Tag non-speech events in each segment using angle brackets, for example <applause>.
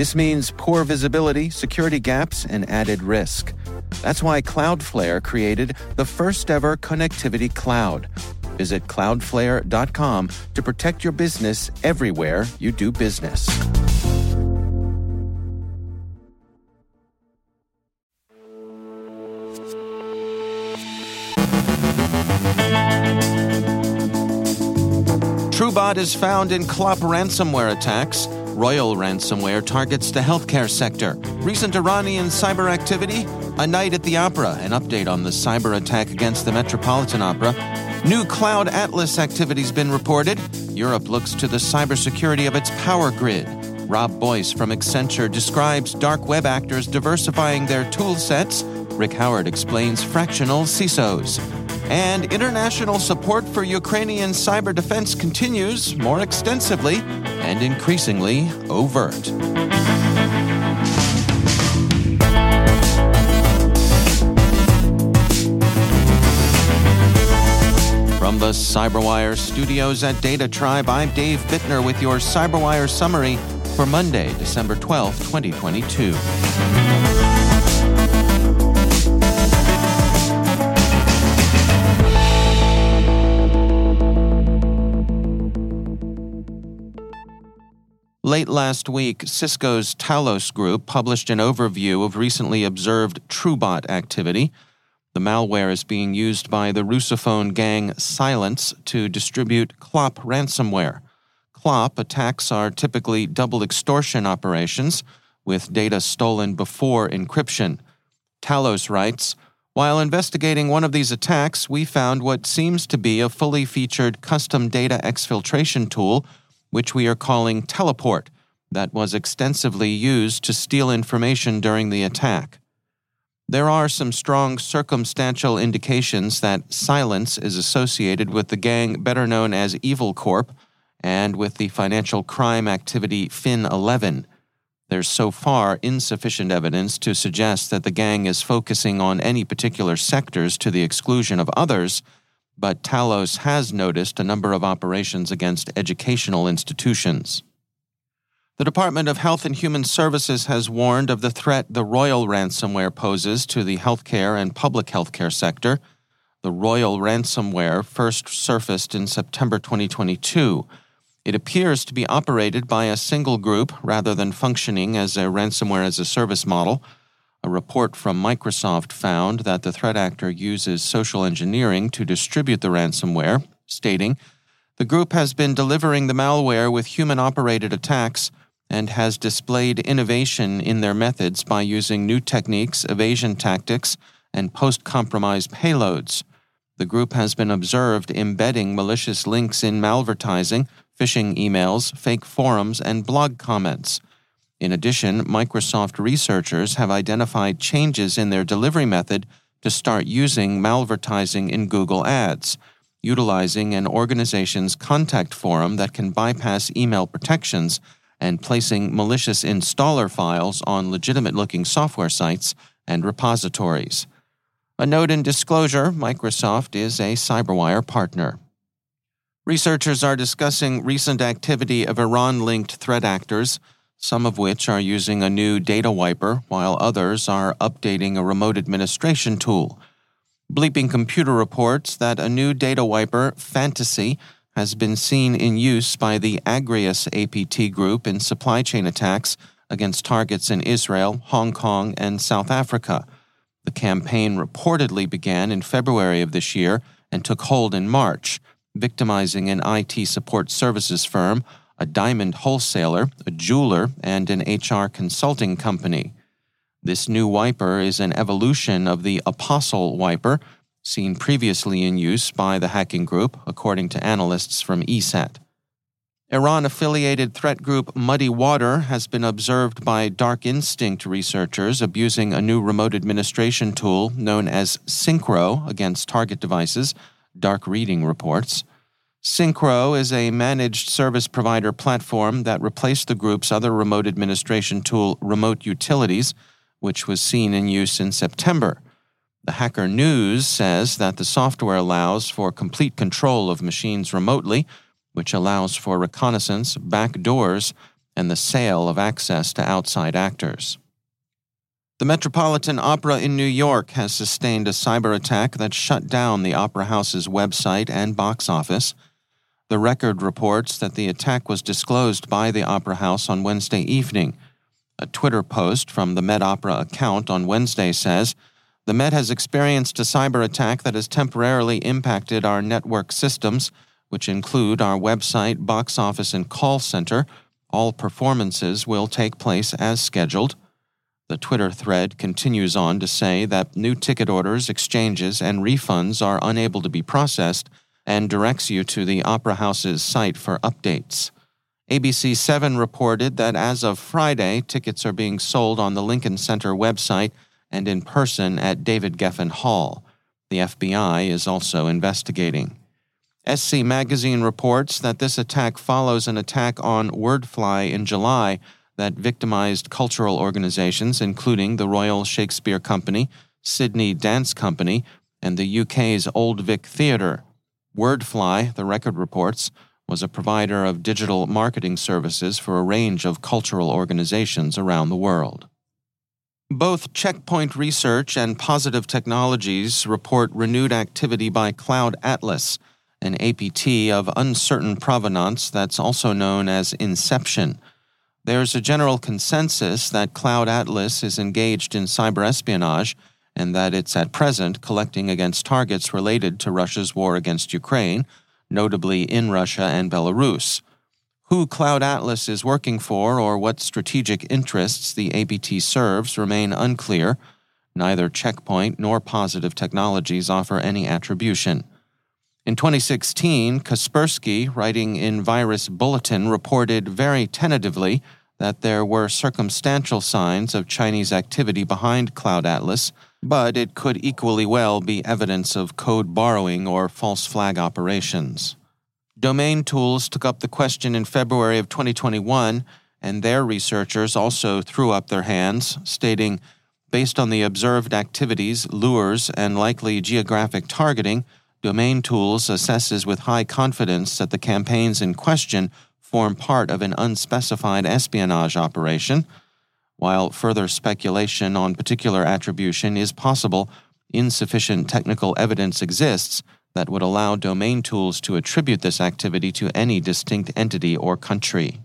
This means poor visibility, security gaps, and added risk. That's why Cloudflare created the first ever connectivity cloud. Visit cloudflare.com to protect your business everywhere you do business. TrueBot is found in Clop ransomware attacks. Royal ransomware targets the healthcare sector. Recent Iranian cyber activity, a night at the opera, an update on the cyber attack against the Metropolitan Opera. New Cloud Atlas activities been reported. Europe looks to the cybersecurity of its power grid. Rob Boyce from Accenture describes dark web actors diversifying their tool sets. Rick Howard explains fractional CISOs. And international support for Ukrainian cyber defense continues more extensively and increasingly overt. From the CyberWire studios at Data Tribe, I'm Dave Bittner with your CyberWire summary for Monday, December 12, 2022. Late last week, Cisco's Talos Group published an overview of recently observed TrueBot activity. The malware is being used by the Russophone gang Silence to distribute Clop ransomware. Clop attacks are typically double extortion operations, with data stolen before encryption. Talos writes, while investigating one of these attacks, we found what seems to be a fully featured custom data exfiltration tool which we are calling Teleport, that was extensively used to steal information during the attack. There are some strong circumstantial indications that Silence is associated with the gang better known as Evil Corp and with the financial crime activity Fin 11. There's so far insufficient evidence to suggest that the gang is focusing on any particular sectors to the exclusion of others but Talos has noticed a number of operations against educational institutions. The Department of Health and Human Services has warned of the threat the Royal ransomware poses to the healthcare and public healthcare sector. The Royal ransomware first surfaced in September 2022. It appears to be operated by a single group rather than functioning as a ransomware as a service model. A report from Microsoft found that the threat actor uses social engineering to distribute the ransomware, stating, The group has been delivering the malware with human operated attacks and has displayed innovation in their methods by using new techniques, evasion tactics, and post compromise payloads. The group has been observed embedding malicious links in malvertising, phishing emails, fake forums, and blog comments. In addition, Microsoft researchers have identified changes in their delivery method to start using malvertising in Google Ads, utilizing an organization's contact forum that can bypass email protections and placing malicious installer files on legitimate looking software sites and repositories. A note in disclosure Microsoft is a CyberWire partner. Researchers are discussing recent activity of Iran linked threat actors some of which are using a new data wiper, while others are updating a remote administration tool. Bleeping Computer reports that a new data wiper, Fantasy, has been seen in use by the Agrius APT group in supply chain attacks against targets in Israel, Hong Kong, and South Africa. The campaign reportedly began in February of this year and took hold in March, victimizing an IT support services firm a diamond wholesaler, a jeweler, and an HR consulting company. This new wiper is an evolution of the Apostle wiper, seen previously in use by the hacking group, according to analysts from ESET. Iran affiliated threat group Muddy Water has been observed by Dark Instinct researchers abusing a new remote administration tool known as Syncro against target devices, Dark Reading reports. Syncro is a managed service provider platform that replaced the group's other remote administration tool, Remote Utilities, which was seen in use in September. The Hacker News says that the software allows for complete control of machines remotely which allows for reconnaissance, back doors, and the sale of access to outside actors. The Metropolitan Opera in New York has sustained a cyber attack that shut down the Opera House's website and box office. The record reports that the attack was disclosed by the Opera House on Wednesday evening. A Twitter post from the Met Opera account on Wednesday says, The Met has experienced a cyber attack that has temporarily impacted our network systems which include our website, box office, and call center, all performances will take place as scheduled. The Twitter thread continues on to say that new ticket orders, exchanges, and refunds are unable to be processed and directs you to the Opera House's site for updates. ABC 7 reported that as of Friday, tickets are being sold on the Lincoln Center website and in person at David Geffen Hall. The FBI is also investigating. SC Magazine reports that this attack follows an attack on Wordfly in July that victimized cultural organizations, including the Royal Shakespeare Company, Sydney Dance Company, and the UK's Old Vic Theatre. Wordfly, the record reports, was a provider of digital marketing services for a range of cultural organizations around the world. Both Checkpoint Research and Positive Technologies report renewed activity by Cloud Atlas an APT of uncertain provenance that's also known as Inception. There's a general consensus that Cloud Atlas is engaged in cyber espionage and that it's at present collecting against targets related to Russia's war against Ukraine, notably in Russia and Belarus. Who Cloud Atlas is working for or what strategic interests the APT serves remain unclear. Neither Checkpoint nor Positive Technologies offer any attribution. In 2016, Kaspersky, writing in Virus Bulletin, reported very tentatively that there were circumstantial signs of Chinese activity behind Cloud Atlas, but it could equally well be evidence of code borrowing or false flag operations. Domain Tools took up the question in February of 2021, and their researchers also threw up their hands, stating, based on the observed activities, lures, and likely geographic targeting, Domain Tools assesses with high confidence that the campaigns in question form part of an unspecified espionage operation. While further speculation on particular attribution is possible, insufficient technical evidence exists that would allow domain tools to attribute this activity to any distinct entity or country.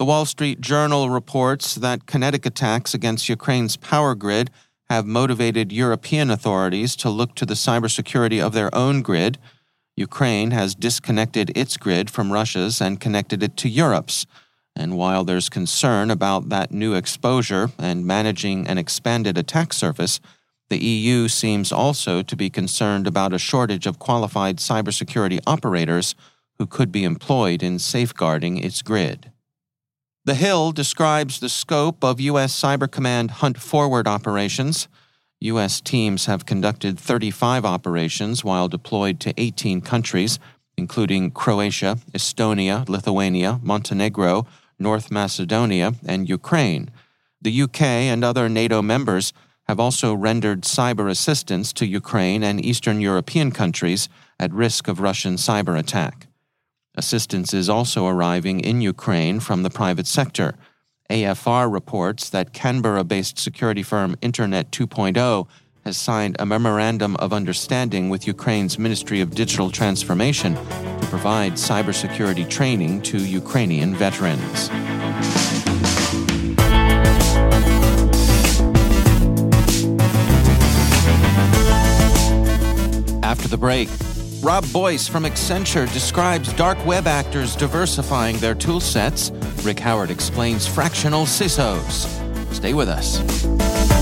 The Wall Street Journal reports that kinetic attacks against Ukraine's power grid have motivated European authorities to look to the cybersecurity of their own grid. Ukraine has disconnected its grid from Russia's and connected it to Europe's. And while there's concern about that new exposure and managing an expanded attack surface, the EU seems also to be concerned about a shortage of qualified cybersecurity operators who could be employed in safeguarding its grid. The Hill describes the scope of U.S. Cyber Command Hunt Forward operations. U.S. teams have conducted 35 operations while deployed to 18 countries, including Croatia, Estonia, Lithuania, Montenegro, North Macedonia, and Ukraine. The UK and other NATO members have also rendered cyber assistance to Ukraine and Eastern European countries at risk of Russian cyber attack. Assistance is also arriving in Ukraine from the private sector. AFR reports that Canberra based security firm Internet 2.0 has signed a memorandum of understanding with Ukraine's Ministry of Digital Transformation provide cybersecurity training to Ukrainian veterans. After the break, Rob Boyce from Accenture describes dark web actors diversifying their tool sets. Rick Howard explains fractional CISOs. Stay with us.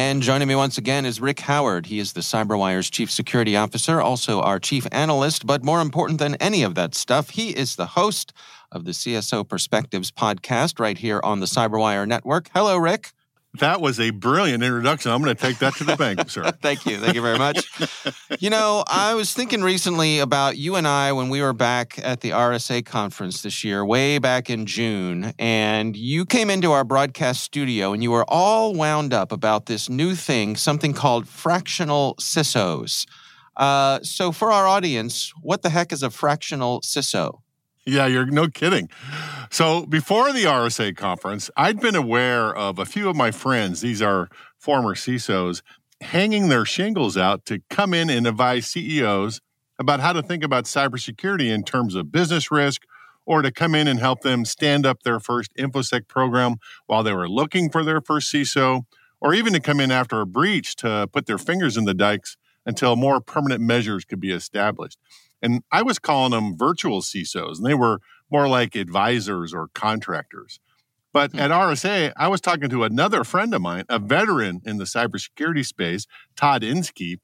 And joining me once again is Rick Howard. He is the CyberWire's Chief Security Officer, also our Chief Analyst. But more important than any of that stuff, he is the host of the CSO Perspectives podcast right here on the CyberWire Network. Hello, Rick. That was a brilliant introduction. I'm going to take that to the bank, sir. <laughs> Thank you. Thank you very much. you know, I was thinking recently about you and I when we were back at the RSA conference this year, way back in June, and you came into our broadcast studio and you were all wound up about this new thing, something called fractional CISOs. Uh, so, for our audience, what the heck is a fractional CISO? Yeah, you're no kidding. So before the RSA conference, I'd been aware of a few of my friends, these are former CISOs, hanging their shingles out to come in and advise CEOs about how to think about cybersecurity in terms of business risk or to come in and help them stand up their first InfoSec program while they were looking for their first CISO, or even to come in after a breach to put their fingers in the dikes until more permanent measures could be established. And I was calling them virtual CISOs, and they were more like advisors or contractors. But hmm. at RSA, I was talking to another friend of mine, a veteran in the cybersecurity space, Todd Inskeep.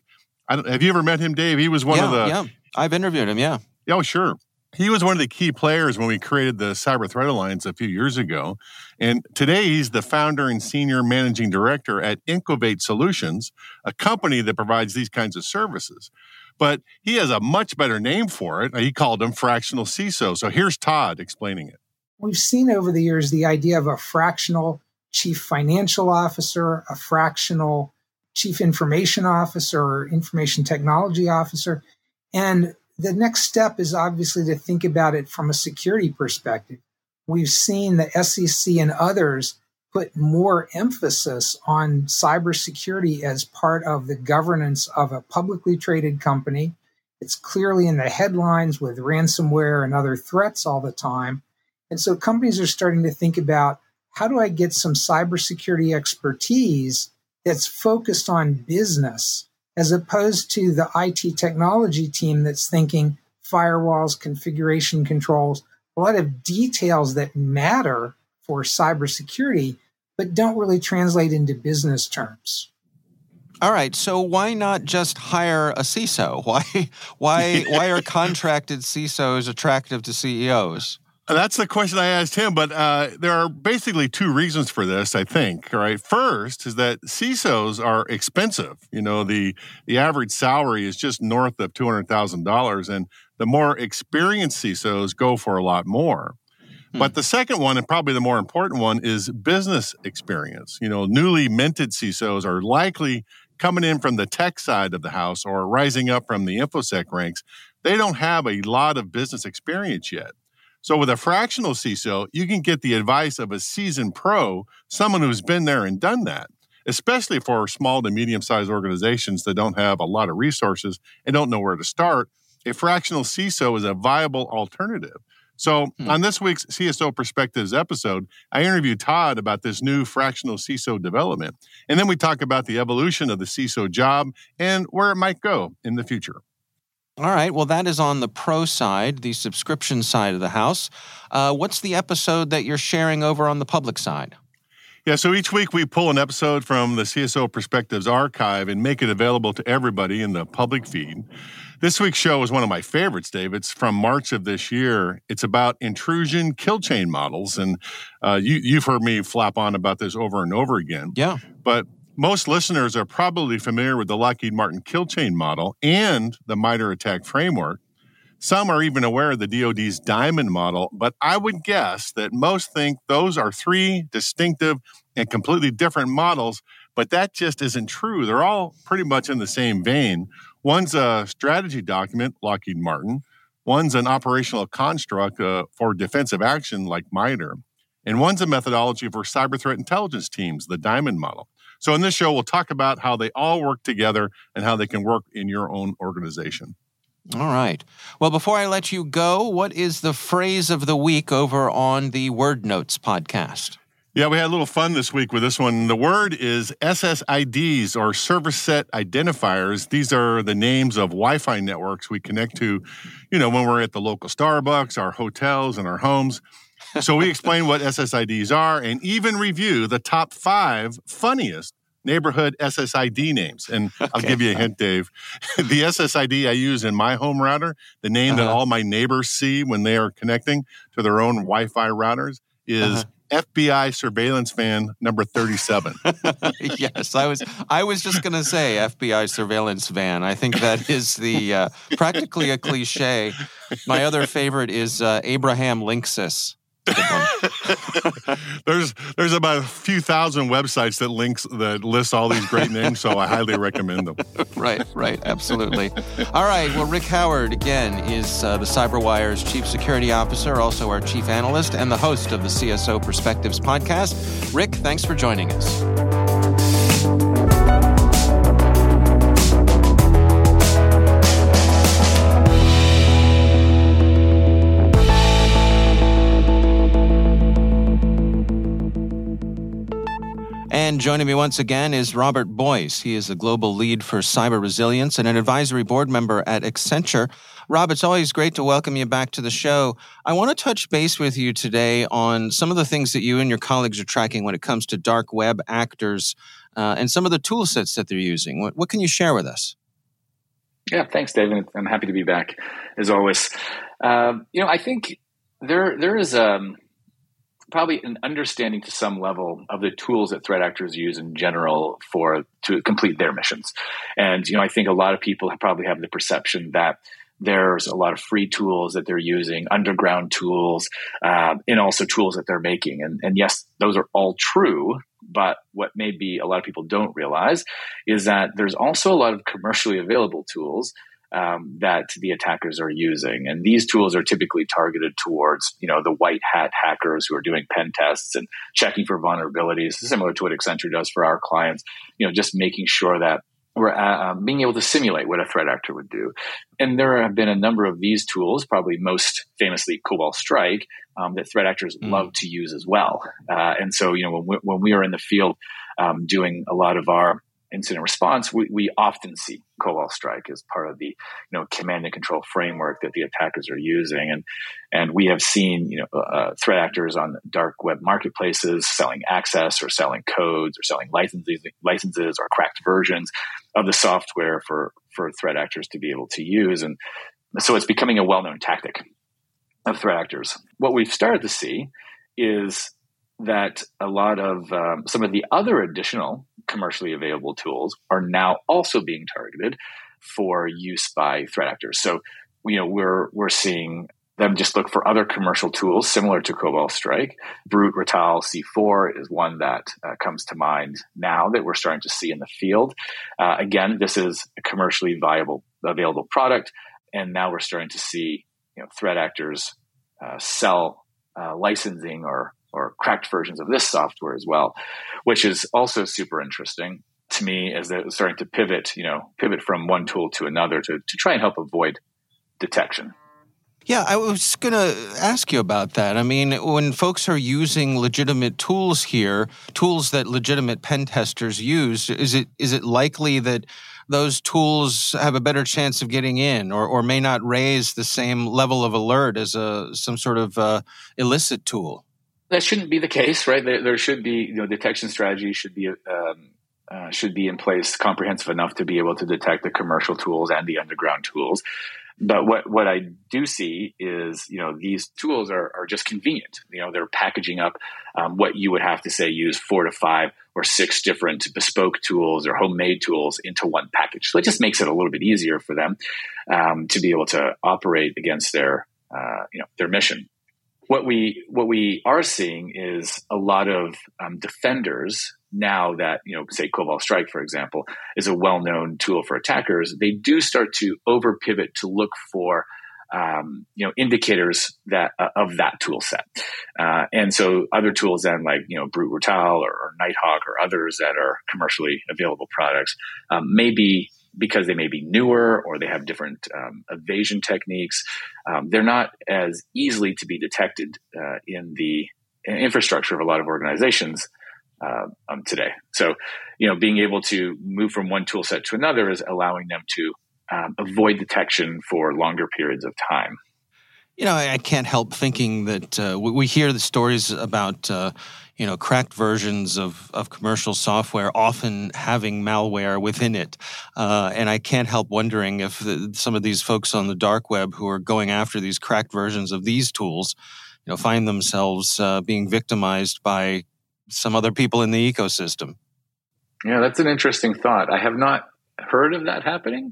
have you ever met him, Dave? He was one yeah, of the. Yeah, I've interviewed him. Yeah. Oh, sure. He was one of the key players when we created the Cyber Threat Alliance a few years ago. And today he's the founder and senior managing director at Incovate Solutions, a company that provides these kinds of services but he has a much better name for it. He called them fractional CISO. So here's Todd explaining it. We've seen over the years the idea of a fractional chief financial officer, a fractional chief information officer or information technology officer. And the next step is obviously to think about it from a security perspective. We've seen the SEC and others put more emphasis on cybersecurity as part of the governance of a publicly traded company. It's clearly in the headlines with ransomware and other threats all the time. And so companies are starting to think about how do I get some cybersecurity expertise that's focused on business as opposed to the IT technology team that's thinking firewalls, configuration controls, a lot of details that matter for cybersecurity but don't really translate into business terms. All right, so why not just hire a CISO? <laughs> Why why why are contracted CISOs attractive to CEOs? That's the question I asked him, but uh, there are basically two reasons for this. I think. Right, first is that CISOs are expensive. You know, the the average salary is just north of two hundred thousand dollars, and the more experienced CISOs go for a lot more. Hmm. But the second one, and probably the more important one, is business experience. You know, newly minted CISOs are likely coming in from the tech side of the house or rising up from the InfoSec ranks. They don't have a lot of business experience yet. So with a fractional CISO, you can get the advice of a seasoned pro, someone who's been there and done that, especially for small to medium sized organizations that don't have a lot of resources and don't know where to start. A fractional CISO is a viable alternative. So, hmm. on this week's CSO Perspectives episode, I interviewed Todd about this new fractional CISO development. And then we talk about the evolution of the CISO job and where it might go in the future. All right. Well, that is on the pro side, the subscription side of the house. Uh, what's the episode that you're sharing over on the public side? Yeah, so each week we pull an episode from the CSO Perspectives archive and make it available to everybody in the public feed. This week's show is one of my favorites, Dave. It's from March of this year. It's about intrusion kill chain models. And uh, you, you've heard me flap on about this over and over again. Yeah. But most listeners are probably familiar with the Lockheed Martin kill chain model and the MITRE ATT&CK framework. Some are even aware of the DoD's Diamond model, but I would guess that most think those are three distinctive and completely different models, but that just isn't true. They're all pretty much in the same vein. One's a strategy document, Lockheed Martin. One's an operational construct uh, for defensive action, like MITRE. And one's a methodology for cyber threat intelligence teams, the Diamond model. So, in this show, we'll talk about how they all work together and how they can work in your own organization. All right. Well, before I let you go, what is the phrase of the week over on the Word Notes podcast? Yeah, we had a little fun this week with this one. The word is SSIDs or service set identifiers. These are the names of Wi Fi networks we connect to, you know, when we're at the local Starbucks, our hotels, and our homes so we explain what SSIDs are and even review the top five funniest neighborhood SSID names. And okay. I'll give you a hint, Dave. <laughs> the SSID I use in my home router, the name uh-huh. that all my neighbors see when they are connecting to their own Wi Fi routers, is uh-huh. FBI surveillance van number 37. <laughs> yes, I was I was just going to say FBI surveillance van. I think that is the uh, practically a cliche. My other favorite is uh, Abraham Linksys. <laughs> there's there's about a few thousand websites that links that list all these great names, so I highly recommend them. <laughs> right, right, absolutely. all right, well, Rick Howard again is uh, the CyberWire's chief security officer, also our chief analyst, and the host of the CSO Perspectives podcast. Rick, thanks for joining us. And joining me once again is Robert Boyce. He is the global lead for cyber resilience and an advisory board member at Accenture. Rob, it's always great to welcome you back to the show. I want to touch base with you today on some of the things that you and your colleagues are tracking when it comes to dark web actors uh, and some of the tool sets that they're using. What, what, can you share with us? Yeah, thanks, David. I'm happy to be back as always. Um, you know, I think there there is um, probably an understanding to some level of the tools that threat actors use in general for to complete their missions. And you know, I think a lot of people probably have the perception that there's a lot of free tools that they're using, underground tools, uh, and also tools that they're making. And, and yes, those are all true. But what maybe a lot of people don't realize is that there's also a lot of commercially available tools um, that the attackers are using. And these tools are typically targeted towards, you know, the white hat hackers who are doing pen tests and checking for vulnerabilities, similar to what Accenture does for our clients. You know, just making sure that we're uh, um, being able to simulate what a threat actor would do. And there have been a number of these tools, probably most famously Cobalt Strike, um, that threat actors mm. love to use as well. Uh, and so, you know, when we, when we are in the field um, doing a lot of our incident response, we, we often see Cobalt Strike as part of the you know command and control framework that the attackers are using, and and we have seen you know uh, threat actors on dark web marketplaces selling access or selling codes or selling licenses licenses or cracked versions of the software for for threat actors to be able to use, and so it's becoming a well known tactic of threat actors. What we've started to see is that a lot of um, some of the other additional commercially available tools are now also being targeted for use by threat actors. So, you know, we're we're seeing them just look for other commercial tools similar to Cobalt Strike. Brute Ratel C4 is one that uh, comes to mind now that we're starting to see in the field. Uh, again, this is a commercially viable, available product, and now we're starting to see you know, threat actors uh, sell uh, licensing or or cracked versions of this software as well, which is also super interesting to me as they're starting to pivot, you know, pivot from one tool to another to, to try and help avoid detection. Yeah, I was going to ask you about that. I mean, when folks are using legitimate tools here, tools that legitimate pen testers use, is it is it likely that those tools have a better chance of getting in, or, or may not raise the same level of alert as a some sort of uh, illicit tool? That shouldn't be the case, right? There, there should be, you know, detection strategy should be um, uh, should be in place, comprehensive enough to be able to detect the commercial tools and the underground tools. But what, what I do see is, you know, these tools are, are just convenient. You know, they're packaging up um, what you would have to say use four to five or six different bespoke tools or homemade tools into one package. So it just makes it a little bit easier for them um, to be able to operate against their, uh, you know, their mission. What we what we are seeing is a lot of um, defenders now that you know say cobalt strike for example is a well-known tool for attackers. They do start to over pivot to look for um, you know indicators that uh, of that tool set. Uh, and so other tools then like you know Brute Ratel or, or nighthawk or others that are commercially available products um, maybe because they may be newer or they have different um, evasion techniques um, they're not as easily to be detected uh, in the infrastructure of a lot of organizations uh, um, today. So, you know, being able to move from one tool set to another is allowing them to um, avoid detection for longer periods of time. You know, I can't help thinking that uh, we hear the stories about, uh, you know, cracked versions of, of commercial software often having malware within it. Uh, and I can't help wondering if the, some of these folks on the dark web who are going after these cracked versions of these tools, you know, find themselves uh, being victimized by some other people in the ecosystem. Yeah, that's an interesting thought. I have not heard of that happening,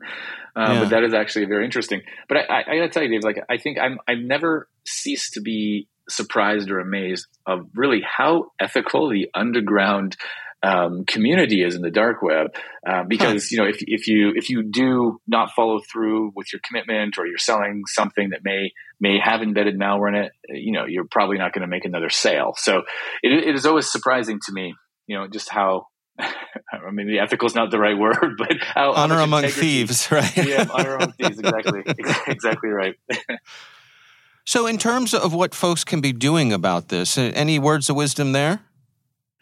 uh, yeah. but that is actually very interesting. But I, I, I got to tell you, Dave, like I think I'm I've never ceased to be surprised or amazed of really how ethical the underground um, community is in the dark web uh, because huh. you know if, if you if you do not follow through with your commitment or you're selling something that may may have embedded malware in it you know you're probably not going to make another sale so it, it is always surprising to me you know just how I mean, the ethical is not the right word, <laughs> but how, honor how among thieves, <laughs> right? yeah, honor among thieves, exactly, <laughs> exactly right. so, in terms of what folks can be doing about this, any words of wisdom there?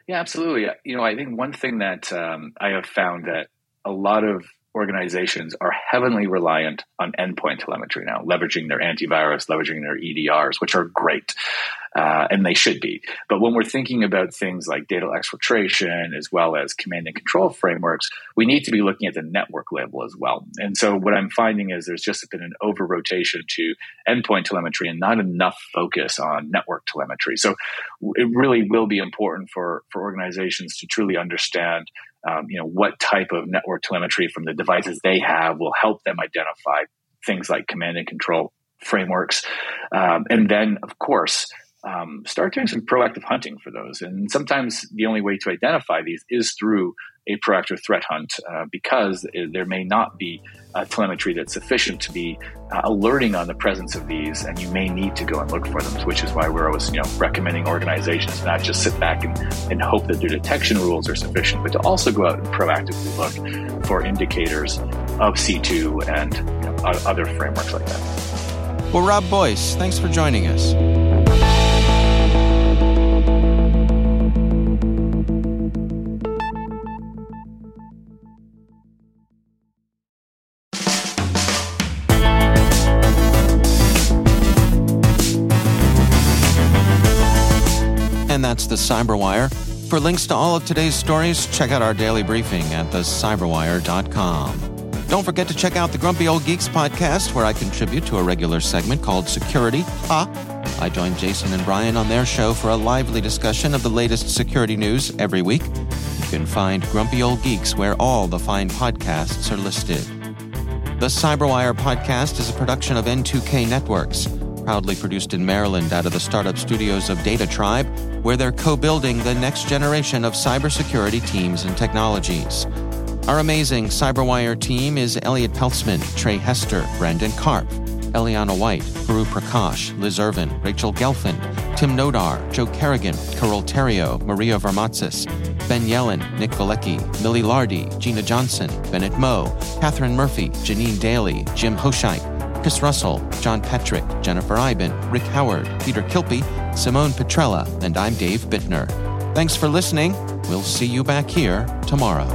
Yeah, absolutely. You know, I think one thing that um, I have found that a lot of organizations are heavily reliant on endpoint telemetry now, leveraging their antivirus, leveraging their EDRs, which are great, uh, and they should be. But when we're thinking about things like data exfiltration as well as command and control frameworks, we need to be looking at the network level as well. And so what I'm finding is there's just been an over rotation to endpoint telemetry and not enough focus on network telemetry. So it really will be important for, for organizations to truly understand um, you know, what type of network telemetry from the devices they have will help them identify things like command and control frameworks. Um, and then, of course, um, start doing some proactive hunting for those. And sometimes the only way to identify these is through a proactive threat hunt uh, because there may not be telemetry that's sufficient to be uh, alerting on the presence of these, and you may need to go and look for them. Which is why we're always, you know, recommending organizations not just sit back and, and hope that their detection rules are sufficient, but to also go out and proactively look for indicators of C2 and you know, other frameworks like that. Well, Rob Boyce, thanks for joining us. The Cyberwire. For links to all of today's stories, check out our daily briefing at thecyberwire.com. Don't forget to check out the Grumpy Old Geeks podcast, where I contribute to a regular segment called Security. Ha! I join Jason and Brian on their show for a lively discussion of the latest security news every week. You can find Grumpy Old Geeks where all the fine podcasts are listed. The Cyberwire podcast is a production of N2K Networks, proudly produced in Maryland out of the startup studios of Data Tribe, where they're co building the next generation of cybersecurity teams and technologies. Our amazing Cyberwire team is Elliot Peltzman, Trey Hester, Brandon Karpf, Eliana White, Guru Prakash, Liz Irvin, Rachel Gelfand, Tim Nodar, Joe Carrigan, Carole Theriault, Maria Varmazis, Ben Yelin, Nick Veliky, Millie Lardy, Gina Johnson, Bennett Moe, Catherine Murphy, Janine Daly, Jim Hoshite, Chris Russell, John Petrik, Jennifer Eiben, Rick Howard, Peter Kilpe, Simone Petrella, and I'm Dave Bittner. Thanks for listening. We'll see you back here tomorrow.